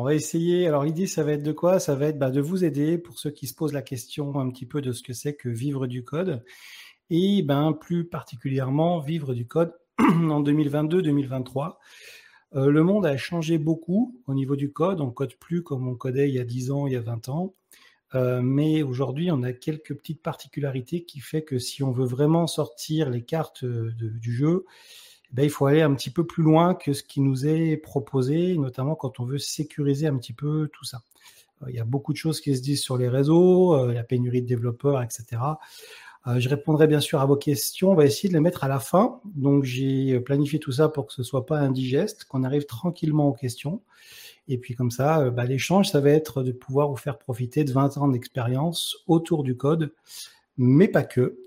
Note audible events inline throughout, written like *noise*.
On va essayer. Alors l'idée, ça va être de quoi? Ça va être bah, de vous aider pour ceux qui se posent la question un petit peu de ce que c'est que vivre du code et ben plus particulièrement vivre du code *clears throat* en 2022-2023. Euh, le monde a changé beaucoup au niveau du code. On code plus comme on codait il y a 10 ans, il y a 20 ans. Euh, mais aujourd'hui, on a quelques petites particularités qui fait que si on veut vraiment sortir les cartes du jeu, ben, il faut aller un petit peu plus loin que ce qui nous est proposé, notamment quand on veut sécuriser un petit peu tout ça. Euh, il y a beaucoup de choses qui se disent sur les réseaux, la pénurie de développeurs, etc. Euh, je répondrai bien sûr à vos questions. On va essayer de les mettre à la fin. Donc j'ai planifié tout ça pour que ce soit pas indigeste, qu'on arrive tranquillement aux questions. Et puis comme ça, euh, bah, l'échange, ça va être de pouvoir vous faire profiter de 20 ans d'expérience autour du code, mais pas que.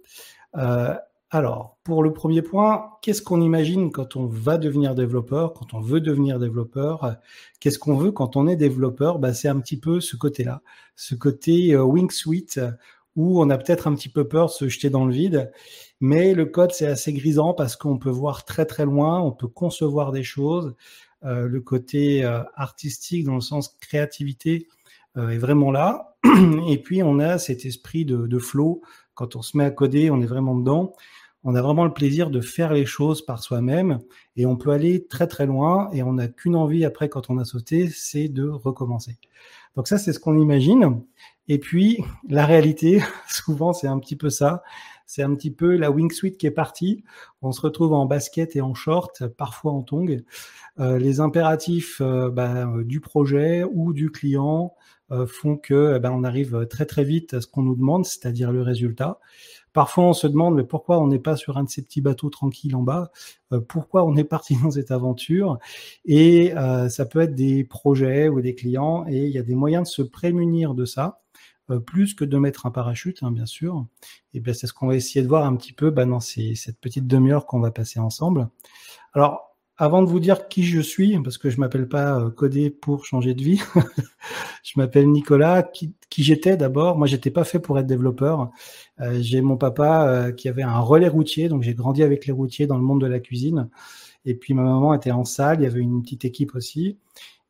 Euh, alors, pour le premier point, qu'est-ce qu'on imagine quand on va devenir développeur, quand on veut devenir développeur? Qu'est-ce qu'on veut quand on est développeur? Bah, C'est un petit peu ce côté-là, ce côté Wingsuite où on a peut-être un petit peu peur de se jeter dans le vide. Mais le code, c'est assez grisant parce qu'on peut voir très très loin, on peut concevoir des choses. Euh, le côté euh, artistique, dans le sens créativité, euh, est vraiment là. *clears throat* Et puis, on a cet esprit de flow. Quand on se met à coder, on est vraiment dedans. On a vraiment le plaisir de faire les choses par soi-même et on peut aller très très loin et on n'a qu'une envie après quand on a sauté, c'est de recommencer. Donc ça, c'est ce qu'on imagine. Et puis, *laughs* la réalité, *laughs* souvent, c'est un petit peu ça. C'est un petit peu la wingsuit qui est partie. On se retrouve en basket et en short, parfois en tongs. Euh, les impératifs euh, bah, du projet ou du client euh, font que bah, on arrive très très vite à ce qu'on nous demande, c'est-à-dire le résultat. Parfois, on se demande mais pourquoi on n'est pas sur un de ces petits bateaux tranquilles en bas? Euh, Pourquoi on est parti *laughs* dans cette aventure? Et euh, ça peut être des projets ou des clients, et il y a des moyens de se prémunir de ça. Euh, plus que de mettre un parachute, hein, bien sûr. Et bien, c'est ce qu'on va essayer de voir un petit peu bah, dans ces, cette petite demi-heure qu'on va passer ensemble. Alors, avant de vous dire qui je suis, parce que je m'appelle pas euh, Codé pour changer de vie, *laughs* je m'appelle Nicolas. Qui, j'étais d'abord Moi, j'étais pas fait pour être développeur. Euh, j'ai mon papa euh, qui avait un relais routier, donc j'ai grandi avec les routiers dans le monde de la cuisine. Et puis ma maman était en salle, il y avait une petite équipe aussi.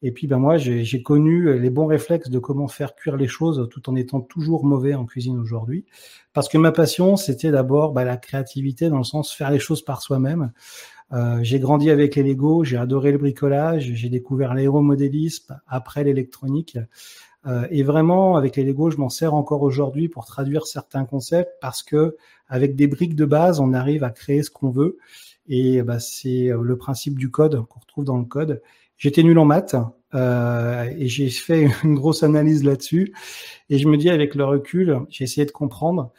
Et puis ben moi, j'ai connu les bons réflexes de comment faire cuire les choses tout en étant toujours mauvais en cuisine aujourd'hui. Parce que ma passion, c'était d'abord bah, la créativité dans le sens faire les choses par soi-même. Euh, j'ai grandi avec les Lego, j'ai adoré le bricolage, j'ai découvert l'aéromodélisme, après l'électronique. Euh, et vraiment, avec les Lego, je m'en sers encore aujourd'hui pour traduire certains concepts parce que avec des briques de base, on arrive à créer ce qu'on veut. Et bah, c'est euh, le principe du code qu'on retrouve dans le code. J'étais nul en maths euh, et j'ai fait *laughs* une grosse analyse là-dessus. Et je me dis, avec le recul, j'ai essayé de comprendre.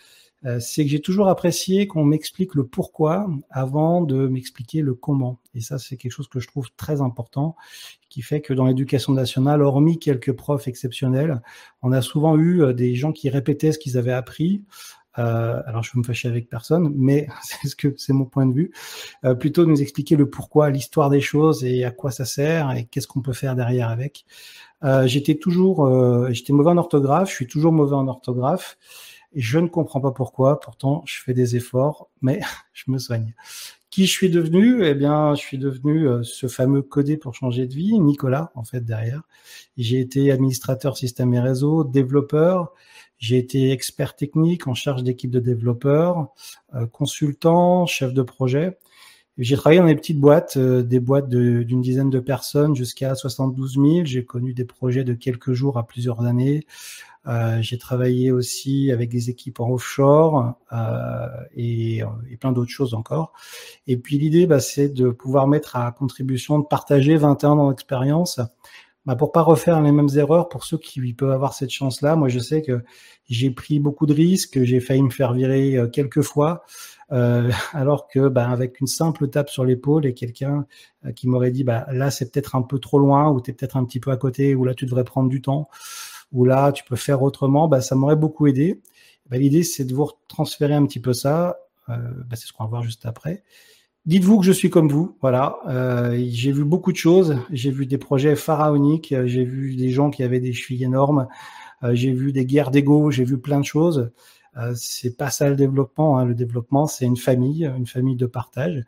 Euh, c'est que j'ai toujours apprécié qu'on m'explique le pourquoi avant de m'expliquer le comment. Et ça, c'est quelque chose que je trouve très important, qui fait que dans l'éducation nationale, hormis quelques profs exceptionnels, on a souvent eu euh, des gens qui répétaient ce qu'ils avaient appris. Euh, alors, je vais me fâcher avec personne, mais *laughs* c'est ce que c'est mon point de vue. Euh, plutôt de nous expliquer le pourquoi, l'histoire des choses et à quoi ça sert et qu'est-ce qu'on peut faire derrière avec. Euh, j'étais toujours, euh, j'étais mauvais en orthographe. Je suis toujours mauvais en orthographe. Et je ne comprends pas pourquoi. Pourtant, je fais des efforts, mais *laughs* je me soigne. Qui je suis devenu? Eh bien, je suis devenu euh, ce fameux codé pour changer de vie, Nicolas, en fait, derrière. J'ai été administrateur système et réseau, développeur. J'ai été expert technique en charge d'équipe de développeurs, euh, consultant, chef de projet. J'ai travaillé dans des petites boîtes, euh, des boîtes d'une dizaine de personnes jusqu'à 72 000. J'ai connu des projets de quelques jours à plusieurs années. Euh, j'ai travaillé aussi avec des équipes en offshore euh, et, et, plein d'autres choses encore. Et puis l'idée, bah, c'est de pouvoir mettre à contribution, de partager 21 ans d'expérience bah, pour pas refaire les mêmes erreurs pour ceux qui peuvent avoir cette chance-là. Moi, je sais que j'ai pris beaucoup de risques, j'ai failli me faire virer euh, quelques fois. Euh, *laughs* alors que bah, avec une simple tape sur l'épaule et quelqu'un euh, qui m'aurait dit bah là c'est peut-être un peu trop loin ou tu es peut-être un petit peu à côté ou là tu devrais prendre du temps ou là tu peux faire autrement, bah, ça m'aurait beaucoup aidé. Bah, L'idée c'est de vous transférer un petit peu ça, euh, bah, c'est ce qu'on va voir juste après. Dites-vous que je suis comme vous, voilà. Euh, j'ai vu beaucoup de choses, j'ai vu des projets pharaoniques, j'ai vu des gens qui avaient des chevilles énormes, euh, j'ai vu des guerres d'ego, j'ai vu plein de choses. Euh, c'est pas ça le développement. Hein. Le développement, c'est une famille, une famille de partage.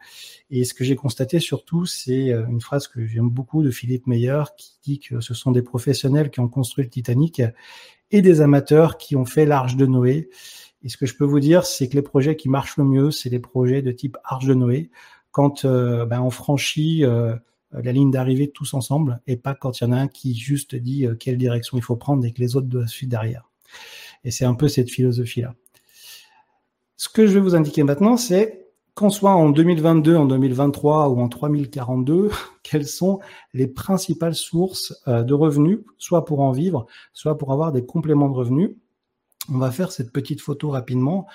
Et ce que j'ai constaté surtout, c'est euh, une phrase que j'aime beaucoup de Philippe Meyer qui dit que ce sont des professionnels qui ont construit le Titanic et des amateurs qui ont fait l'Arche de Noé. Et ce que je peux vous dire, c'est que les projets qui marchent le mieux, c'est les projets de type Arche de Noé. Quand euh, ben, on franchit la ligne d'arrivée tous ensemble et pas quand il y en a un qui juste dit quelle direction il faut prendre et que les autres doivent suivre derrière. Et c'est un peu cette philosophie-là. Ce que je vais vous indiquer maintenant, c'est qu'on soit en 2022, en 2023 ou en 3042, *laughs* quelles sont les principales sources euh, de revenus, soit pour en vivre, soit pour avoir des compléments de revenus. On va faire cette petite photo rapidement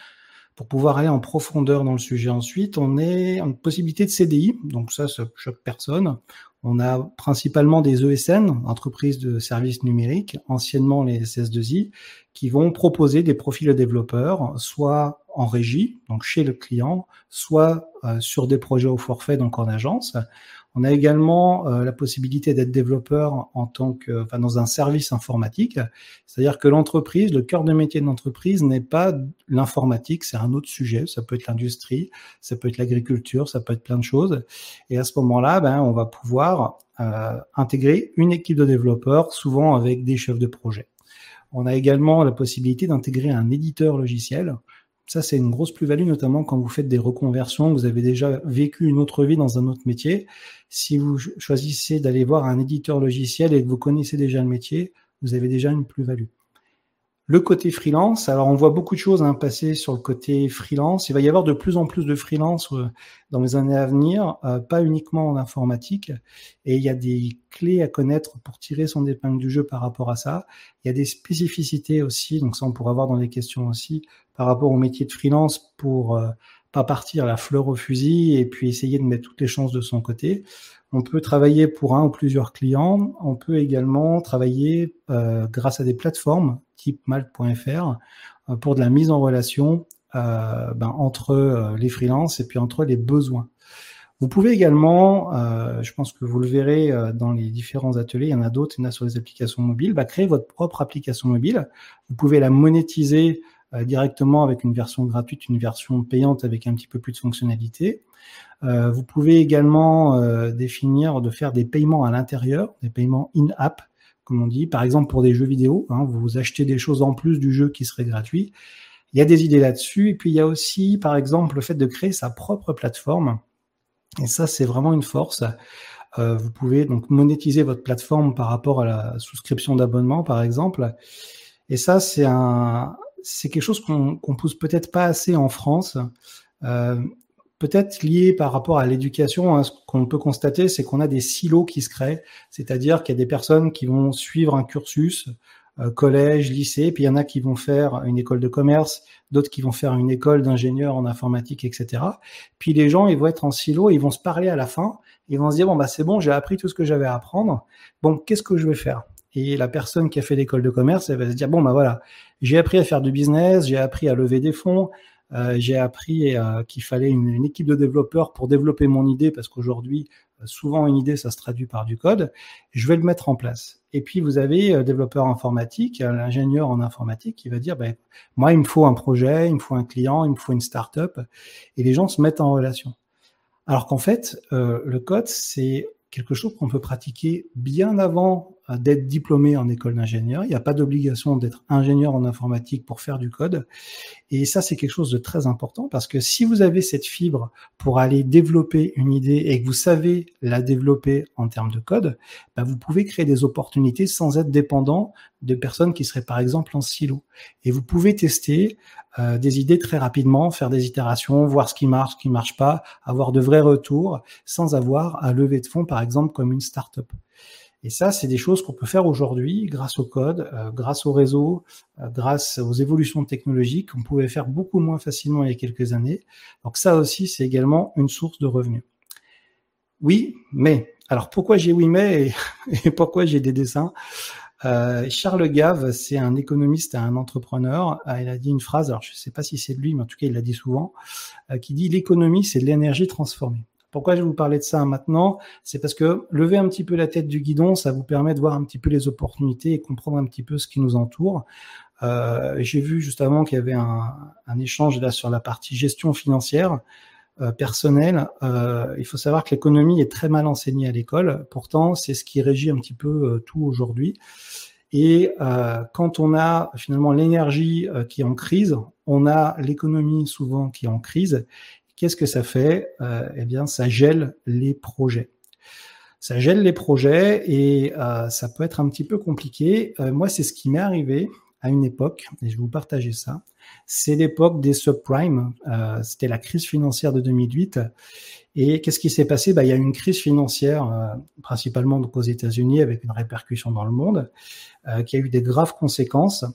pour pouvoir aller en profondeur dans le sujet ensuite. On est en possibilité de CDI, donc ça, ça choque personne. On a principalement des ESN, entreprises de services numériques, anciennement les CS2I, qui vont proposer des profils de développeurs, soit en régie, donc chez le client, soit euh, sur des projets au forfait, donc en agence. On a également euh, la possibilité d'être développeur en tant que, enfin, dans un service informatique. C'est-à-dire que l'entreprise, le cœur de métier de l'entreprise n'est pas l'informatique, c'est un autre sujet. Ça peut être l'industrie, ça peut être l'agriculture, ça peut être plein de choses. Et à ce moment-là, ben, on va pouvoir euh, intégrer une équipe de développeurs, souvent avec des chefs de projet. On a également la possibilité d'intégrer un éditeur logiciel. Ça, c'est une grosse plus-value, notamment quand vous faites des reconversions, vous avez déjà vécu une autre vie dans un autre métier. Si vous choisissez d'aller voir un éditeur logiciel et que vous connaissez déjà le métier, vous avez déjà une plus-value. Le côté freelance, alors on voit beaucoup de choses hein, passer sur le côté freelance. Il va y avoir de plus en plus de freelance euh, dans les années à venir, euh, pas uniquement en informatique. Et il y a des clés à connaître pour tirer son épingle du jeu par rapport à ça. Il y a des spécificités aussi, donc ça on pourra voir dans les questions aussi, par rapport au métier de freelance pour euh, pas partir la fleur au fusil et puis essayer de mettre toutes les chances de son côté. On peut travailler pour un ou plusieurs clients. On peut également travailler euh, grâce à des plateformes type Malt.fr euh, pour de la mise en relation euh, ben, entre les freelances et puis entre les besoins. Vous pouvez également, je pense que vous le verrez dans les différents ateliers, il y en a d'autres, il y en a sur les applications mobiles, bah, créer votre propre application mobile. Vous pouvez la monétiser directement avec une version gratuite, une version payante avec un petit peu plus de fonctionnalités. Euh, vous pouvez également euh, définir de faire des paiements à l'intérieur, des paiements in-app, comme on dit, par exemple pour des jeux vidéo. Hein, vous achetez des choses en plus du jeu qui serait gratuit. Il y a des idées là-dessus. Et puis il y a aussi, par exemple, le fait de créer sa propre plateforme. Et ça, c'est vraiment une force. Euh, vous pouvez donc monétiser votre plateforme par rapport à la souscription d'abonnement, par exemple. Et ça, c'est un, c'est quelque chose qu'on pousse peut-être pas assez en France. Euh, peut-être lié par rapport à l'éducation, hein, ce qu'on peut constater, c'est qu'on a des silos qui se créent, c'est-à-dire qu'il y a des personnes qui vont suivre un cursus, euh, collège, lycée, puis il y en a qui vont faire une école de commerce, d'autres qui vont faire une école d'ingénieur en informatique, etc. Puis les gens, ils vont être en silo, ils vont se parler à la fin, ils vont se dire, bon, bah c'est bon, j'ai appris tout ce que j'avais à apprendre, bon, qu'est-ce que je vais faire? Et la personne qui a fait l'école de commerce, elle va se dire bon bah voilà, j'ai appris à faire du business, j'ai appris à lever des fonds, j'ai appris euh, qu'il fallait une, équipe de développeurs pour développer mon idée parce qu'aujourd'hui, euh, souvent une idée, ça se traduit par du code. Je vais le mettre en place. Et puis vous avez euh, développeur informatique, l'ingénieur en informatique qui va dire, ben, moi, il me faut un projet, il me faut un client, il me faut une startup, et les gens se mettent en relation. Alors qu'en fait, le code, c'est quelque chose qu'on peut pratiquer bien avant euh, d'être diplômé en école d'ingénieur. Il n'y a pas d'obligation d'être ingénieur en informatique pour faire du code. Et ça, c'est quelque chose de très important parce que si vous avez cette fibre pour aller développer une idée et que vous savez la développer en termes de code, bah, vous pouvez créer des opportunités sans être dépendant de personnes qui seraient par exemple en silo. Et vous pouvez tester euh, des idées très rapidement, faire des itérations, voir ce qui marche, ce qui marche pas, avoir de vrais retours sans avoir à lever de fonds, par exemple, comme une startup. Et ça, c'est des choses qu'on peut faire aujourd'hui grâce au code, euh, grâce au réseau, euh, grâce aux évolutions technologiques qu'on pouvait faire beaucoup moins facilement il y a quelques années. Donc ça aussi, c'est également une source de revenus. Oui, mais. Alors pourquoi j'ai oui mais et *laughs* pourquoi j'ai des dessins? Euh, Charles Gave, c'est un économiste et un entrepreneur. Il a dit une phrase, alors je ne sais pas si c'est lui, mais en tout cas il l'a dit souvent, qui dit l'économie, c'est de l'énergie transformée. Pourquoi je vais vous parler de ça maintenant? C'est parce que lever un petit peu la tête du guidon, ça vous permet de voir un petit peu les opportunités et comprendre un petit peu ce qui nous entoure. Euh, j'ai vu justement qu'il y avait un, un, échange là sur la partie gestion financière euh, personnelle. Euh, il faut savoir que l'économie est très mal enseignée à l'école. Pourtant, c'est ce qui régit un petit peu euh, tout aujourd'hui. Et euh, quand on a finalement l'énergie qui est en crise, on a l'économie souvent qui est en crise. Qu'est-ce que ça fait? Eh bien, ça gèle les projets ça gèle les projets et euh, ça peut être un petit peu compliqué. Euh, moi, c'est ce qui m'est arrivé à une époque, et je vais vous partager ça. C'est l'époque des subprimes. Euh, C'était la crise financière de 2008. Et qu'est-ce qui s'est passé? Bah, Il y a eu une crise financière, euh, principalement donc aux États-Unis, avec une répercussion dans le monde, euh, qui a eu des graves conséquences.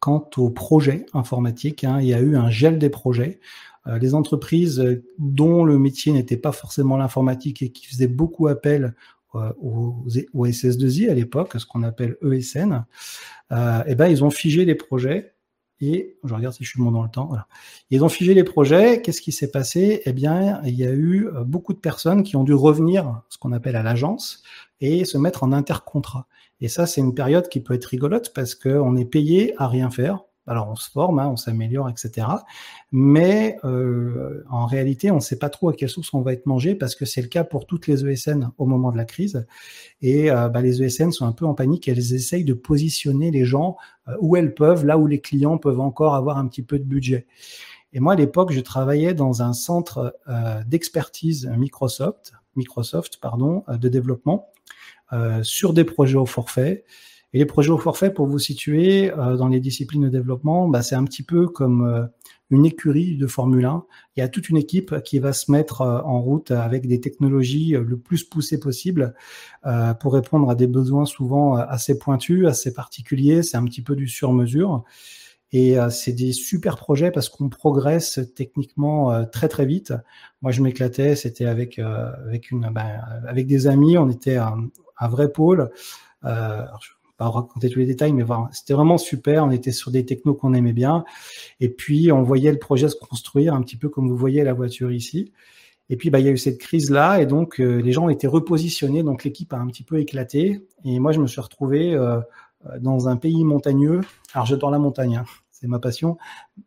Quant aux projets informatiques, hein, il y a eu un gel des projets. Euh, les entreprises euh, dont le métier n'était pas forcément l'informatique et qui faisaient beaucoup appel euh, aux, aux SS2I à l'époque, ce qu'on appelle ESN, euh, eh ben ils ont figé les projets et je regarde si je suis bon dans le temps. Voilà. Ils ont figé les projets. Qu'est-ce qui s'est passé? Eh bien, il y a eu beaucoup de personnes qui ont dû revenir, ce qu'on appelle à l'agence, et se mettre en intercontrat. Et ça, c'est une période qui peut être rigolote parce qu'on est payé à rien faire. Alors on se forme, hein, on s'améliore, etc. Mais euh, en réalité, on ne sait pas trop à quelle source on va être mangé parce que c'est le cas pour toutes les ESN au moment de la crise. Et euh, bah, les ESN sont un peu en panique. Elles essayent de positionner les gens euh, où elles peuvent, là où les clients peuvent encore avoir un petit peu de budget. Et moi, à l'époque, je travaillais dans un centre d'expertise Microsoft, Microsoft pardon, de développement sur des projets au forfait. Et les projets au forfait, pour vous situer euh, dans les disciplines de développement, bah, c'est un petit peu comme euh, une écurie de Formule 1. Il y a toute une équipe qui va se mettre euh, en route avec des technologies le plus poussées possible pour répondre à des besoins souvent assez pointus, assez particuliers. C'est un petit peu du sur-mesure. Et c'est des super projets parce qu'on progresse techniquement très très vite. Moi, je m'éclatais. C'était avec avec une ben, avec des amis. On était un, vrai pôle. Euh, pas raconter tous les détails, mais c'était vraiment super. On était sur des technos qu'on aimait bien. Et puis, on voyait le projet se construire un petit peu comme vous voyez la voiture ici. Et puis, bah, il y a eu cette crise-là, et donc euh, les gens ont été repositionnés, donc l'équipe a un petit peu éclaté. Et moi, je me suis retrouvé euh, dans un pays montagneux. Alors, j'adore la montagne, hein. c'est ma passion.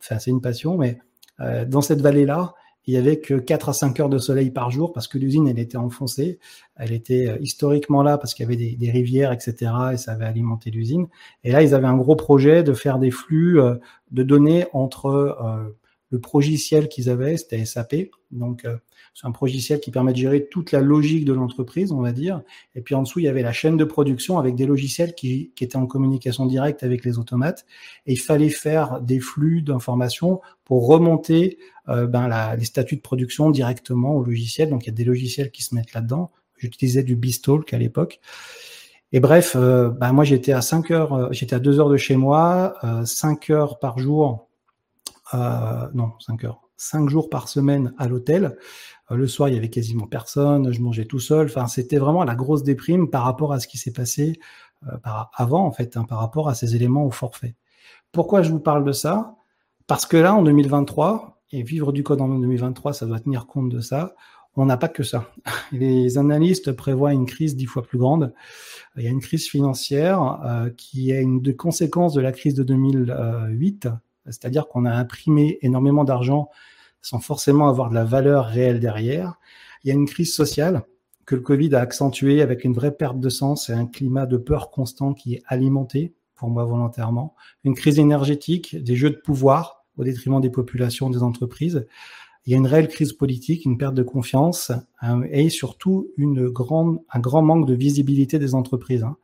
Enfin, c'est une passion, mais euh, dans cette vallée-là, il y avait que 4 à 5 heures de soleil par jour parce que l'usine, elle était enfoncée. Elle était euh, historiquement là parce qu'il y avait des, des, rivières, etc. et ça avait alimenté l'usine. Et là, ils avaient un gros projet de faire des flux euh, de données entre euh, le progiciel qu'ils avaient, c'était SAP. Donc, c'est un progiciel qui permet de gérer toute la logique de l'entreprise, on va dire. Et puis en dessous, il y avait la chaîne de production avec des logiciels qui, étaient en communication directe avec les automates. Et il fallait faire des flux d'informations pour remonter euh, ben, les statuts de production directement au logiciel. Donc il y a des logiciels qui se mettent là-dedans. J'utilisais du Beastalk à l'époque. Et bref, euh, ben moi j'étais à 5 heures, euh, j'étais à 2 heures de chez moi, euh, 5 heures par jour, non 5 heures, 5 jours par semaine à l'hôtel. Euh, le soir, il y avait quasiment personne. Je mangeais tout seul. Enfin, c'était vraiment la grosse déprime par rapport à ce qui s'est passé euh, avant, en fait, hein, par rapport à ces éléments au forfait. Pourquoi je vous parle de ça? Parce que là, en 2023, et vivre du code en 2023, ça doit tenir compte de ça. On n'a pas que ça. *laughs* Les analystes prévoient une crise dix fois plus grande. Il y a une crise financière euh, qui est une des conséquences de la crise de 2008, c'est-à-dire qu'on a imprimé énormément d'argent sans forcément avoir de la valeur réelle derrière. Il y a une crise sociale que le Covid a accentuée avec une vraie perte de sens et un climat de peur constant qui est alimenté, pour moi volontairement. Une crise énergétique, des jeux de pouvoir au détriment des populations, des entreprises. Il y a une réelle crise politique, une perte de confiance et surtout une grande, un grand manque de visibilité des entreprises. Hein.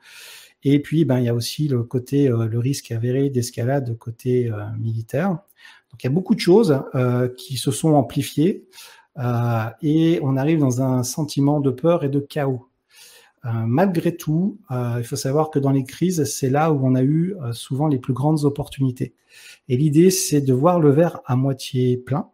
Et puis, ben, il y a aussi le côté, euh, le risque avéré d'escalade côté euh, militaire. Donc il y a beaucoup de choses euh, qui se sont amplifiées et on arrive dans un sentiment de peur et de chaos. Euh, malgré tout, euh, il faut savoir que dans les crises, c'est là où on a eu euh, souvent les plus grandes opportunités. Et l'idée, c'est de voir le verre à moitié plein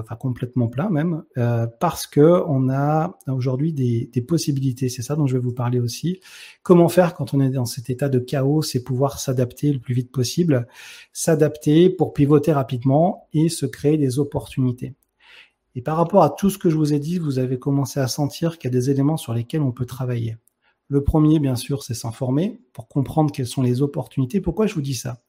enfin complètement plein même, euh, parce que on a aujourd'hui des, possibilités. C'est ça dont je vais vous parler aussi. Comment faire quand on est dans cet état de chaos, c'est pouvoir s'adapter le plus vite possible, s'adapter pour pivoter rapidement et se créer des opportunités. Et par rapport à tout ce que je vous ai dit, vous avez commencé à sentir qu'il y a des éléments sur lesquels on peut travailler. Le premier, bien sûr, c'est s'informer pour comprendre quelles sont les opportunités. Pourquoi je vous dis ça?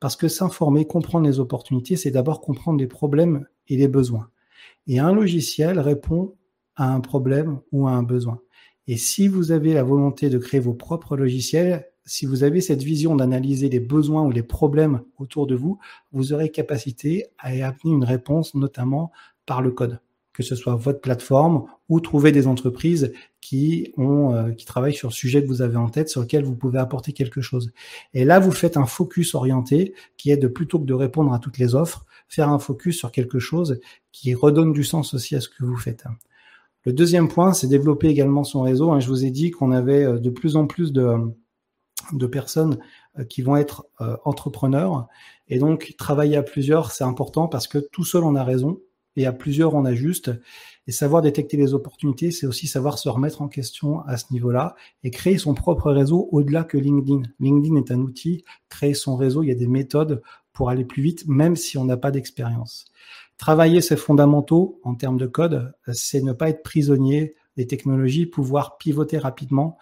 Parce que s'informer, comprendre les opportunités, c'est d'abord comprendre les problèmes et les besoins. Et un logiciel répond à un problème ou à un besoin. Et si vous avez la volonté de créer vos propres logiciels, si vous avez cette vision d'analyser les besoins ou les problèmes autour de vous, vous aurez capacité à y une réponse, notamment par le code, que ce soit votre plateforme ou trouver des entreprises qui ont, euh, qui travaillent sur le sujet que vous avez en tête, sur lequel vous pouvez apporter quelque chose. Et là, vous faites un focus orienté qui est de plutôt que de répondre à toutes les offres, faire un focus sur quelque chose qui redonne du sens aussi à ce que vous faites. Le deuxième point, c'est développer également son réseau. Hein, je vous ai dit qu'on avait euh, de plus en plus de, de personnes euh, qui vont être euh, entrepreneurs. Et donc, travailler à plusieurs, c'est important parce que tout seul, on a raison. Et à plusieurs, on a juste. Et savoir détecter les opportunités, c'est aussi savoir se remettre en question à ce niveau-là et créer son propre réseau au-delà que LinkedIn. LinkedIn est un outil, créer son réseau, il y a des méthodes pour aller plus vite, même si on n'a pas d'expérience. Travailler ses fondamentaux en termes de code, c'est ne pas être prisonnier des technologies, pouvoir pivoter rapidement.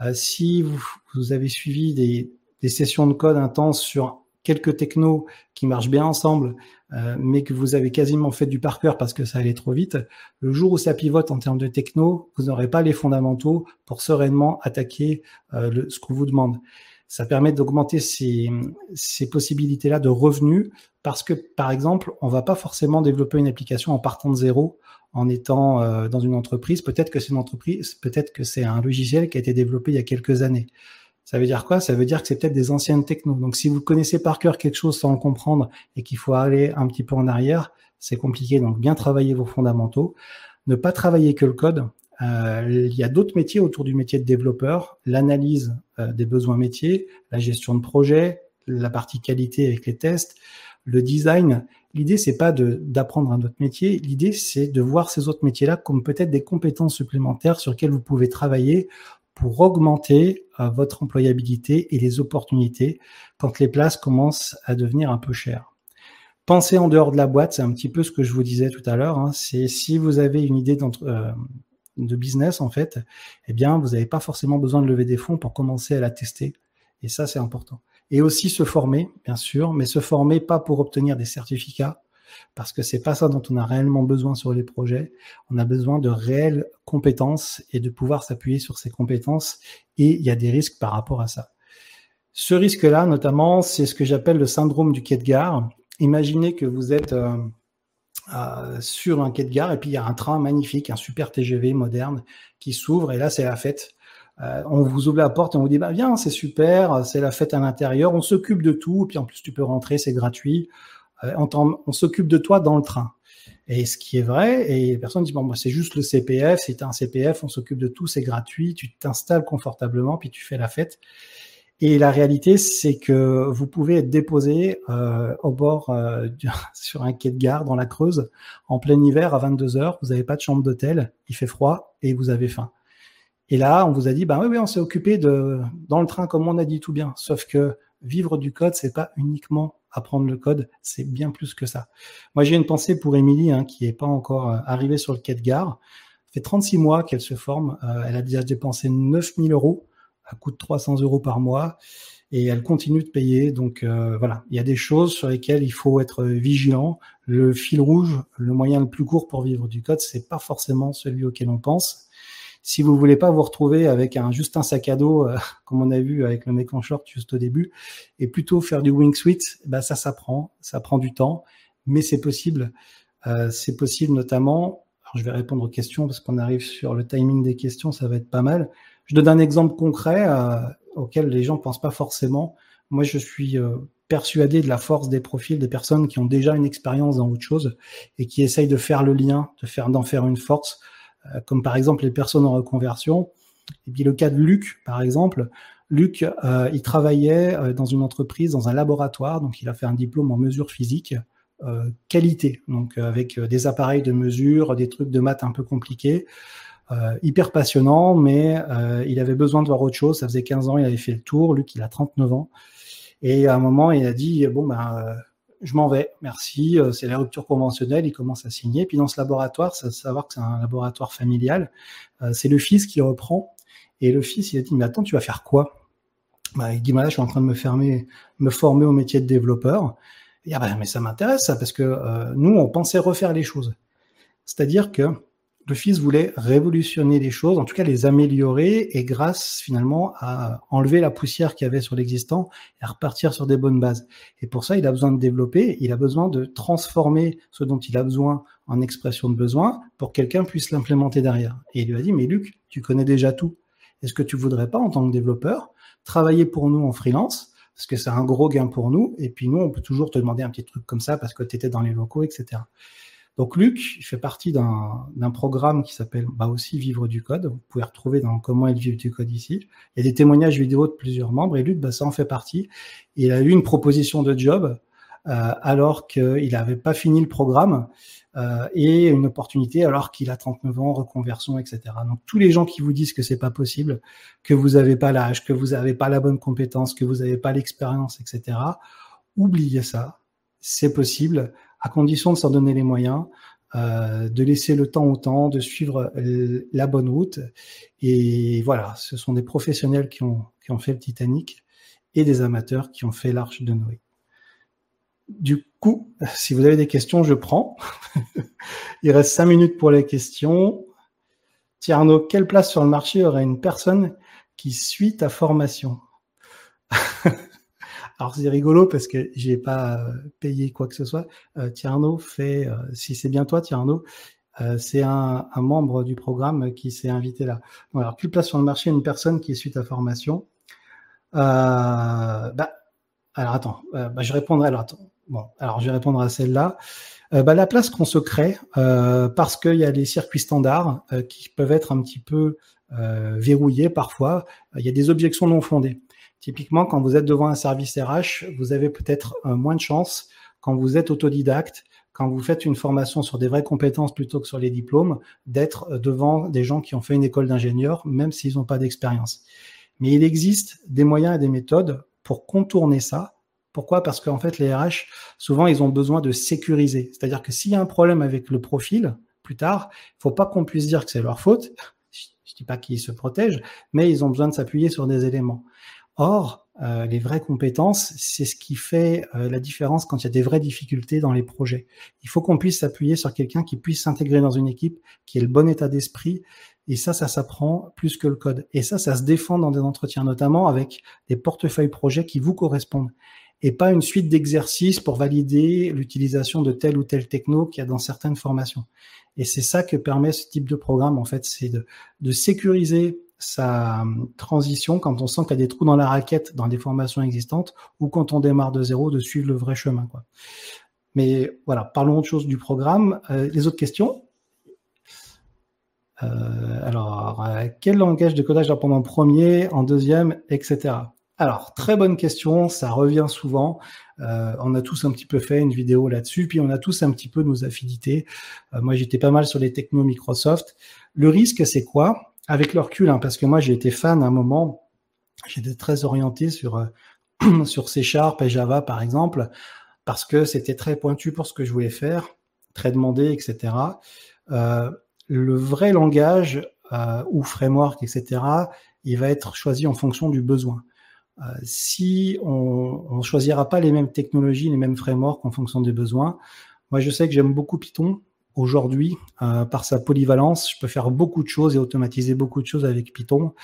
Euh, si vous, avez suivi des, sessions de code intenses sur quelques technos qui marchent bien ensemble, euh, mais que vous avez quasiment fait du par cœur parce que ça allait trop vite, le jour où ça pivote en termes de techno, vous n'aurez pas les fondamentaux pour sereinement attaquer euh, le, ce qu'on vous demande. Ça permet d'augmenter ces, ces possibilités-là de revenus parce que, par exemple, on va pas forcément développer une application en partant de zéro, en étant euh, dans une entreprise. Peut-être que c'est une entreprise, peut-être que c'est un logiciel qui a été développé il y a quelques années. Ça veut dire quoi? Ça veut dire que c'est peut-être des anciennes techno. Donc, si vous connaissez par cœur quelque chose sans le comprendre et qu'il faut aller un petit peu en arrière, c'est compliqué. Donc, bien travailler vos fondamentaux. Ne pas travailler que le code. Euh, il y a d'autres métiers autour du métier de développeur, l'analyse euh, des besoins métiers, la gestion de projet, la partie qualité avec les tests, le design. L'idée, c'est pas d'apprendre un autre métier. L'idée, c'est de voir ces autres métiers-là comme peut-être des compétences supplémentaires sur lesquelles vous pouvez travailler pour augmenter euh, votre employabilité et les opportunités quand les places commencent à devenir un peu chères. Pensez en dehors de la boîte, c'est un petit peu ce que je vous disais tout à l'heure. Hein. C'est si vous avez une idée euh, de business en fait, eh bien vous n'avez pas forcément besoin de lever des fonds pour commencer à la tester. Et ça, c'est important et aussi se former, bien sûr, mais se former pas pour obtenir des certificats, parce que c'est pas ça dont on a réellement besoin sur les projets. On a besoin de réelles compétences et de pouvoir s'appuyer sur ces compétences. Et il y a des risques par rapport à ça. Ce risque-là, notamment, c'est ce que j'appelle le syndrome du quai de gare. Imaginez que vous êtes euh, sur un quai de gare et puis il y a un train magnifique, un super TGV moderne qui s'ouvre et là c'est la fête. Euh, on vous ouvre la porte et on vous dit bah viens, c'est super, c'est la fête à l'intérieur, on s'occupe de tout, puis en plus tu peux rentrer, c'est gratuit. Euh, on, s'occupe de toi dans le train. Et ce qui est vrai, et les personnes disent bon moi c'est juste le CPF, si un CPF, on s'occupe de tout, c'est gratuit, tu t'installes confortablement, puis tu fais la fête. Et la réalité, c'est que vous pouvez être déposé euh, au bord *laughs* sur un quai de gare dans la Creuse en plein hiver à 22 heures. Vous n'avez pas de chambre d'hôtel, il fait froid et vous avez faim. Et là, on vous a dit, bah oui, oui, on s'est occupé de, dans le train, comme on a dit tout bien. Sauf que vivre du code, c'est pas uniquement apprendre le code, c'est bien plus que ça. Moi, j'ai une pensée pour Émilie, hein, qui est pas encore euh, arrivée sur le quai de gare. Ça fait 36 mois qu'elle se forme. Euh, elle a déjà dépensé 9000 euros à coût de 300 euros par mois et elle continue de payer. Donc euh, voilà, il y a des choses sur lesquelles il faut être vigilant. Le fil rouge, le moyen le plus court pour vivre du code, c'est pas forcément celui auquel on pense. Si vous voulez pas vous retrouver avec un juste un sac à dos, euh, *laughs* comme on a vu avec le mec en short juste au début, et plutôt faire du wing suite, bah ça, ça prend, ça prend du temps, mais c'est possible. Euh, c'est possible notamment. Alors je vais répondre aux questions parce qu'on arrive sur le timing des questions, ça va être pas mal. Je donne un exemple concret euh, auquel les gens pensent pas forcément. Moi, je suis persuadé de la force des profils des personnes qui ont déjà une expérience dans autre chose et qui essayent de faire le lien, de faire d'en faire une force euh, comme par exemple les personnes en reconversion. Et puis le cas de Luc, par exemple, Luc, euh, il travaillait euh, dans une entreprise, dans un laboratoire, donc il a fait un diplôme en mesure physique, qualité, donc avec des appareils de mesure, des trucs de maths un peu compliqués, hyper passionnant, mais il avait besoin de voir autre chose. Ça faisait 15 ans, il avait fait le tour. Luc, il a 39 ans. Et à un moment, il a dit, bon, ben, je m'en vais, merci, euh, c'est la rupture conventionnelle, il commence à signer. Puis dans ce laboratoire, ça savoir que c'est un laboratoire familial, euh, c'est le fils qui reprend. Et le fils, il a dit, mais attends, tu vas faire quoi? Bah, Il dit, là, je suis en train de me, fermer, me former au métier de développeur. Et, ah bah, mais ça m'intéresse, ça, parce que euh, nous, on pensait refaire les choses. C'est-à-dire que le fils voulait révolutionner les choses, en tout cas les améliorer, et grâce finalement à enlever la poussière qu'il y avait sur l'existant et à repartir sur des bonnes bases. Et pour ça, il a besoin de développer, il a besoin de transformer ce dont il a besoin en expression de besoin pour que quelqu'un puisse l'implémenter derrière. Et il lui a dit, mais Luc, tu connais déjà tout. Est-ce que tu voudrais pas, en tant que développeur, travailler pour nous en freelance? Parce que c'est un gros gain pour nous. Et puis nous, on peut toujours te demander un petit truc comme ça parce que tu étais dans les locaux, etc. Donc Luc, il fait partie d'un programme qui s'appelle bah aussi Vivre du code. Vous pouvez retrouver dans Comment être vivre du code ici. Il y a des témoignages vidéo de plusieurs membres et Luc, bah, ça en fait partie. il a eu une proposition de job euh, alors qu'il n'avait pas fini le programme euh, et une opportunité alors qu'il a 39 ans, reconversion, etc. Donc tous les gens qui vous disent que c'est pas possible, que vous n'avez pas l'âge, que vous n'avez pas la bonne compétence, que vous n'avez pas l'expérience, etc. Oubliez ça. C'est possible à condition de s'en donner les moyens, euh, de laisser le temps au temps, de suivre euh, la bonne route. Et voilà, ce sont des professionnels qui ont, fait le Titanic et des amateurs qui ont fait l'Arche de Noé. Du coup, *laughs* si vous avez des questions, je prends. *laughs* Il reste cinq minutes pour les questions. Tierno, quelle place sur le marché aurait une personne qui suit ta formation? Alors c'est rigolo parce que j'ai pas euh, payé quoi que ce soit. Euh, fait, euh, si c'est bien toi Tierno, euh, c'est un, membre du programme qui s'est invité là. Bon, alors quelle place sur le marché une personne qui suit ta formation bah, Alors attends, bah, je répondrai. Alors. Bon, alors je vais répondre à celle-là. Bah, la place qu'on se crée parce qu'il y a les circuits standards qui peuvent être un petit peu verrouillés parfois. Il y a des objections non fondées. Typiquement, quand vous êtes devant un service RH, vous avez peut-être euh, moins de chance quand vous êtes autodidacte, quand vous faites une formation sur des vraies compétences plutôt que sur les diplômes, d'être euh, devant des gens qui ont fait une école d'ingénieur, même s'ils n'ont pas d'expérience. Mais il existe des moyens et des méthodes pour contourner ça. Pourquoi? Parce qu'en fait, les RH, souvent, ils ont besoin de sécuriser. C'est-à-dire que s'il y a un problème avec le profil, plus tard, il faut pas qu'on puisse dire que c'est leur faute. Je dis pas qu'ils se protègent, mais ils ont besoin de s'appuyer sur des éléments. Or, euh, les vraies compétences, c'est ce qui fait euh, la différence quand il y a des vraies difficultés dans les projets. Il faut qu'on puisse s'appuyer sur quelqu'un qui puisse s'intégrer dans une équipe, qui ait le bon état d'esprit. Et ça, ça s'apprend plus que le code. Et ça, ça se défend dans des entretiens, notamment avec des portefeuilles projets qui vous correspondent. Et pas une suite d'exercices pour valider l'utilisation de telle ou telle techno qu'il y a dans certaines formations. Et c'est ça que permet ce type de programme, en fait, c'est de, de sécuriser sa hum, transition quand on sent qu'il y a des trous dans la raquette dans des formations existantes ou quand on démarre de zéro, de suivre le vrai chemin. Quoi. Mais voilà, parlons autre chose du programme. Euh, les autres questions? Euh, Alors, euh, quel langage de codage apprendre en premier, en deuxième, etc. Alors, très bonne question, ça revient souvent. on a tous un petit peu fait une vidéo là-dessus, puis on a tous un petit peu nos affinités. moi, j'étais pas mal sur les technos Microsoft. Le risque, c'est quoi? Avec le recul, hein, parce que moi j'ai été fan à un moment, j'étais très orienté sur, euh, *clears throat* sur C Sharp et Java par exemple, parce que c'était très pointu pour ce que je voulais faire, très demandé, etc. Euh, le vrai langage euh, ou framework, etc., il va être choisi en fonction du besoin. Euh, si on ne choisira pas les mêmes technologies, les mêmes frameworks en fonction des besoins, moi je sais que j'aime beaucoup Python, aujourd'hui, euh, par sa polyvalence, je peux faire beaucoup de choses et automatiser beaucoup de choses avec Python.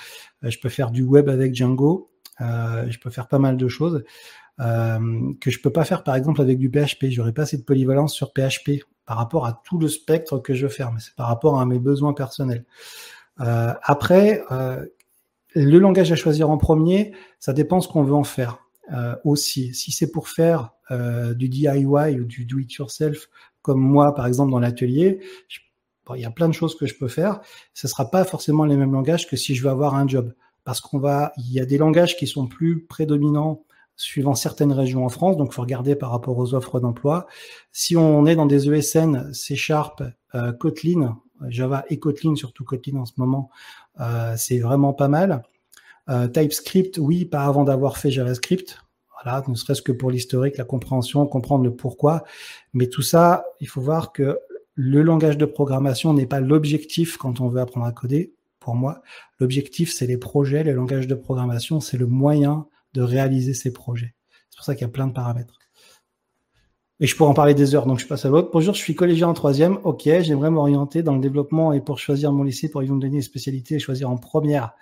Euh, je peux faire du web avec Django. Euh, je peux faire pas mal de choses que je peux pas faire, par exemple, avec du PHP. J'aurais pas assez de polyvalence sur PHP par rapport à tout le spectre que je veux faire, mais c'est par rapport à mes besoins personnels. après, le langage à choisir en premier, ça dépend ce qu'on veut en faire. aussi, si c'est pour faire du DIY ou du do it yourself comme moi, par exemple, dans l'atelier, il y a plein de choses que je peux faire. Ce sera pas forcément les mêmes langages que si je veux avoir un job. Parce qu'on va, il y a des langages qui sont plus prédominants suivant certaines régions en France, donc il faut regarder par rapport aux offres d'emploi. Si on est dans des ESN, C Sharp, euh, Kotlin, Java et Kotlin, surtout Kotlin en ce moment, euh, c'est vraiment pas mal. Euh, TypeScript, oui, pas avant d'avoir fait JavaScript. Voilà, ne serait-ce que pour l'historique, la compréhension, comprendre le pourquoi. Mais tout ça, il faut voir que le langage de programmation n'est pas l'objectif quand on veut apprendre à coder. pour moi. L'objectif, c'est les projets, les langages de programmation, c'est le moyen de réaliser ces projets. C'est pour ça qu'il y a plein de paramètres. Et je pourrais en parler des heures, donc je passe à l'autre. Bonjour, je suis collégien en troisième. Ok, j'aimerais m'orienter dans le développement et pour choisir mon lycée, pour ils vont me donner une spécialité et choisir en première.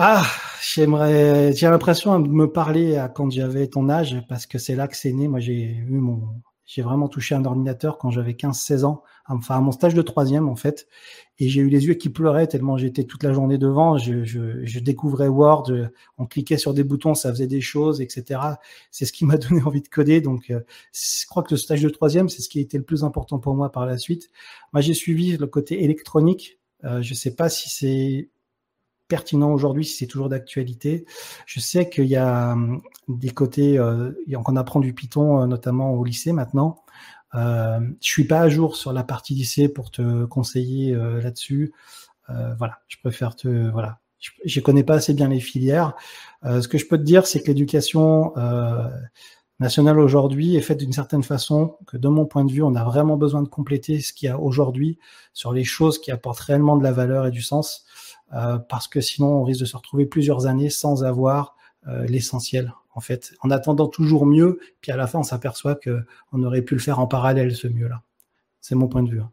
Ah, j'aimerais, j'ai l'impression de me parler à quand j'avais ton âge parce que c'est là que c'est né. Moi, j'ai eu mon, j'ai vraiment touché un ordinateur quand j'avais 15-16 ans, enfin à mon stage de troisième en fait, et j'ai eu les yeux qui pleuraient tellement j'étais toute la journée devant. Je, je, je découvrais Word, on cliquait sur des boutons, ça faisait des choses, etc. C'est ce qui m'a *laughs* donné envie de coder. Donc, euh, je crois que le stage de troisième, c'est ce qui a été le plus important pour moi par la suite. Moi, j'ai suivi le côté électronique. Euh, je sais pas si c'est pertinent aujourd'hui, si c'est toujours d'actualité. Je sais qu'il y a hum, des côtés, euh, apprend du Python, euh, notamment au lycée maintenant. Euh, je suis pas à jour sur la partie lycée pour te conseiller euh, là-dessus. Euh, voilà, je préfère te, voilà, je, je connais pas assez bien les filières. ce que je peux te dire, c'est que l'éducation nationale aujourd'hui est faite d'une certaine façon que, de mon point de vue, on a vraiment besoin de compléter ce qu'il y a aujourd'hui sur les choses qui apportent réellement de la valeur et du sens. Euh, parce que sinon on risque de se retrouver plusieurs années sans avoir euh, l'essentiel en fait, en attendant toujours mieux, puis à la fin on s'aperçoit que on aurait pu le faire en parallèle ce mieux-là. C'est mon point de vue. Hein.